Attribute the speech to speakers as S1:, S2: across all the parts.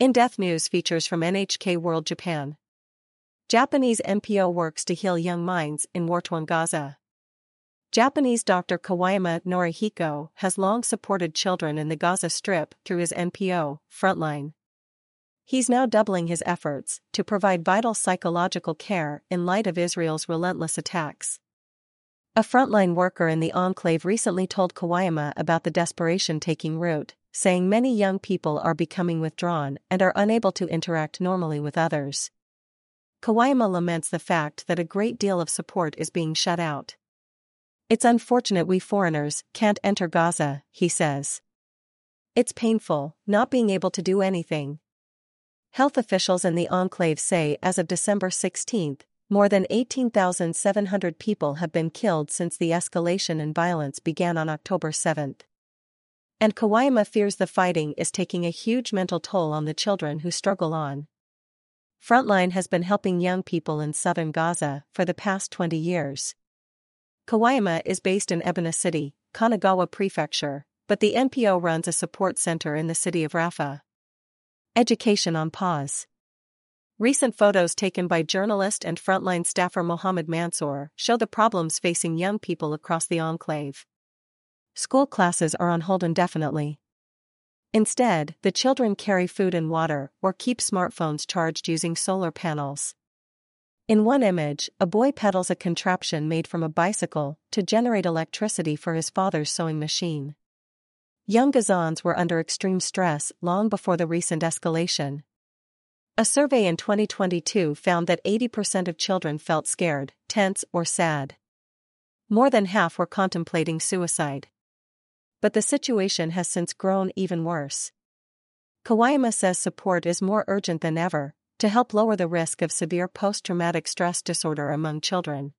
S1: In Depth News features from NHK World Japan. Japanese NPO works to heal young minds in war-torn Gaza. Japanese Dr. Kuwayama Norihiko has long supported children in the Gaza Strip through his NPO, Frontline. He's now doubling his efforts to provide vital psychological care in light of Israel's relentless attacks. A frontline worker in the enclave recently told Kuwayama about the desperation taking root, saying many young people are becoming withdrawn and are unable to interact normally with others. Kuwayama laments the fact that a great deal of support is being shut out. It's unfortunate we foreigners can't enter Gaza, he says. It's painful, not being able to do anything. Health officials in the enclave say as of December 16, more than 18,700 people have been killed since the escalation in violence began on October 7. And Kuwayama fears the fighting is taking a huge mental toll on the children who struggle on. Frontline has been helping young people in southern Gaza for the past 20 years. Kuwayama is based in Ebina City, Kanagawa Prefecture, but the NPO runs a support center in the city of Rafah. Education on pause. Recent photos taken by journalist and frontline staffer Mohammed Mansour show the problems facing young people across the enclave. School classes are on hold indefinitely. Instead, the children carry food and water or keep smartphones charged using solar panels. In one image, a boy pedals a contraption made from a bicycle to generate electricity for his father's sewing machine. Young Gazans were under extreme stress long before the recent escalation. A survey in 2022 found that 80% of children felt scared, tense, or sad. More than half were contemplating suicide. But the situation has since grown even worse. Kuwayama says support is more urgent than ever, to help lower the risk of severe post traumatic stress disorder among children.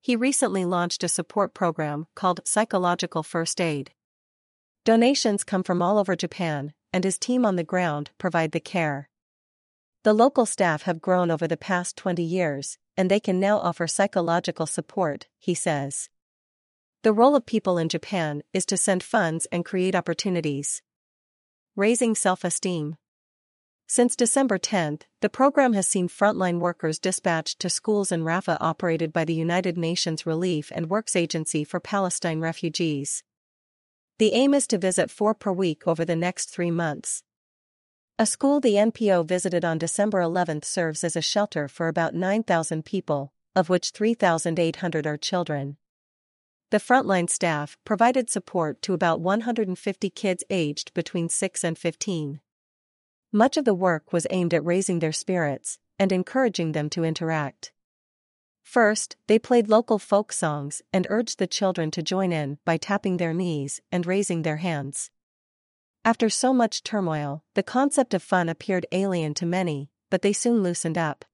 S1: He recently launched a support program called Psychological First Aid. Donations come from all over Japan, and his team on the ground provide the care. The local staff have grown over the past 20 years, and they can now offer psychological support, he says. The role of people in Japan is to send funds and create opportunities. Raising self esteem. Since December 10, the program has seen frontline workers dispatched to schools in Rafah operated by the United Nations Relief and Works Agency for Palestine refugees. The aim is to visit four per week over the next three months. A school the NPO visited on December 11 serves as a shelter for about 9,000 people, of which 3,800 are children. The frontline staff provided support to about 150 kids aged between 6 and 15. Much of the work was aimed at raising their spirits and encouraging them to interact. First, they played local folk songs and urged the children to join in by tapping their knees and raising their hands. After so much turmoil, the concept of fun appeared alien to many, but they soon loosened up.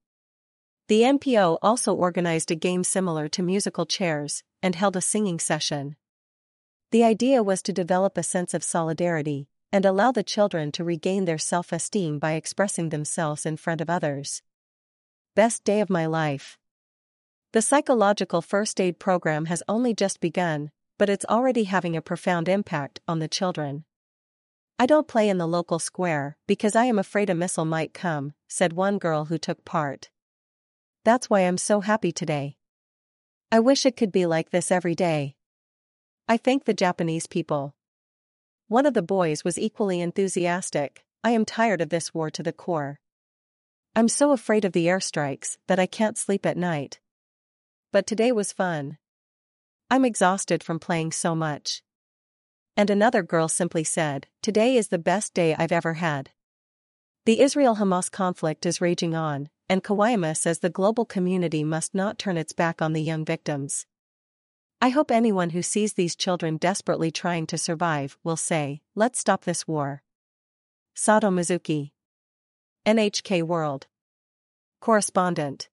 S1: The NPO also organized a game similar to musical chairs and held a singing session. The idea was to develop a sense of solidarity and allow the children to regain their self esteem by expressing themselves in front of others. Best day of my life. The psychological first aid program has only just begun, but it's already having a profound impact on the children. I don't play in the local square because I am afraid a missile might come, said one girl who took part. That's why I'm so happy today. I wish it could be like this every day. I thank the Japanese people. One of the boys was equally enthusiastic I am tired of this war to the core. I'm so afraid of the airstrikes that I can't sleep at night. But today was fun. I'm exhausted from playing so much. And another girl simply said, Today is the best day I've ever had. The Israel Hamas conflict is raging on, and Kuwayama says the global community must not turn its back on the young victims. I hope anyone who sees these children desperately trying to survive will say, let's stop this war. Sato Mizuki. NHK World. Correspondent.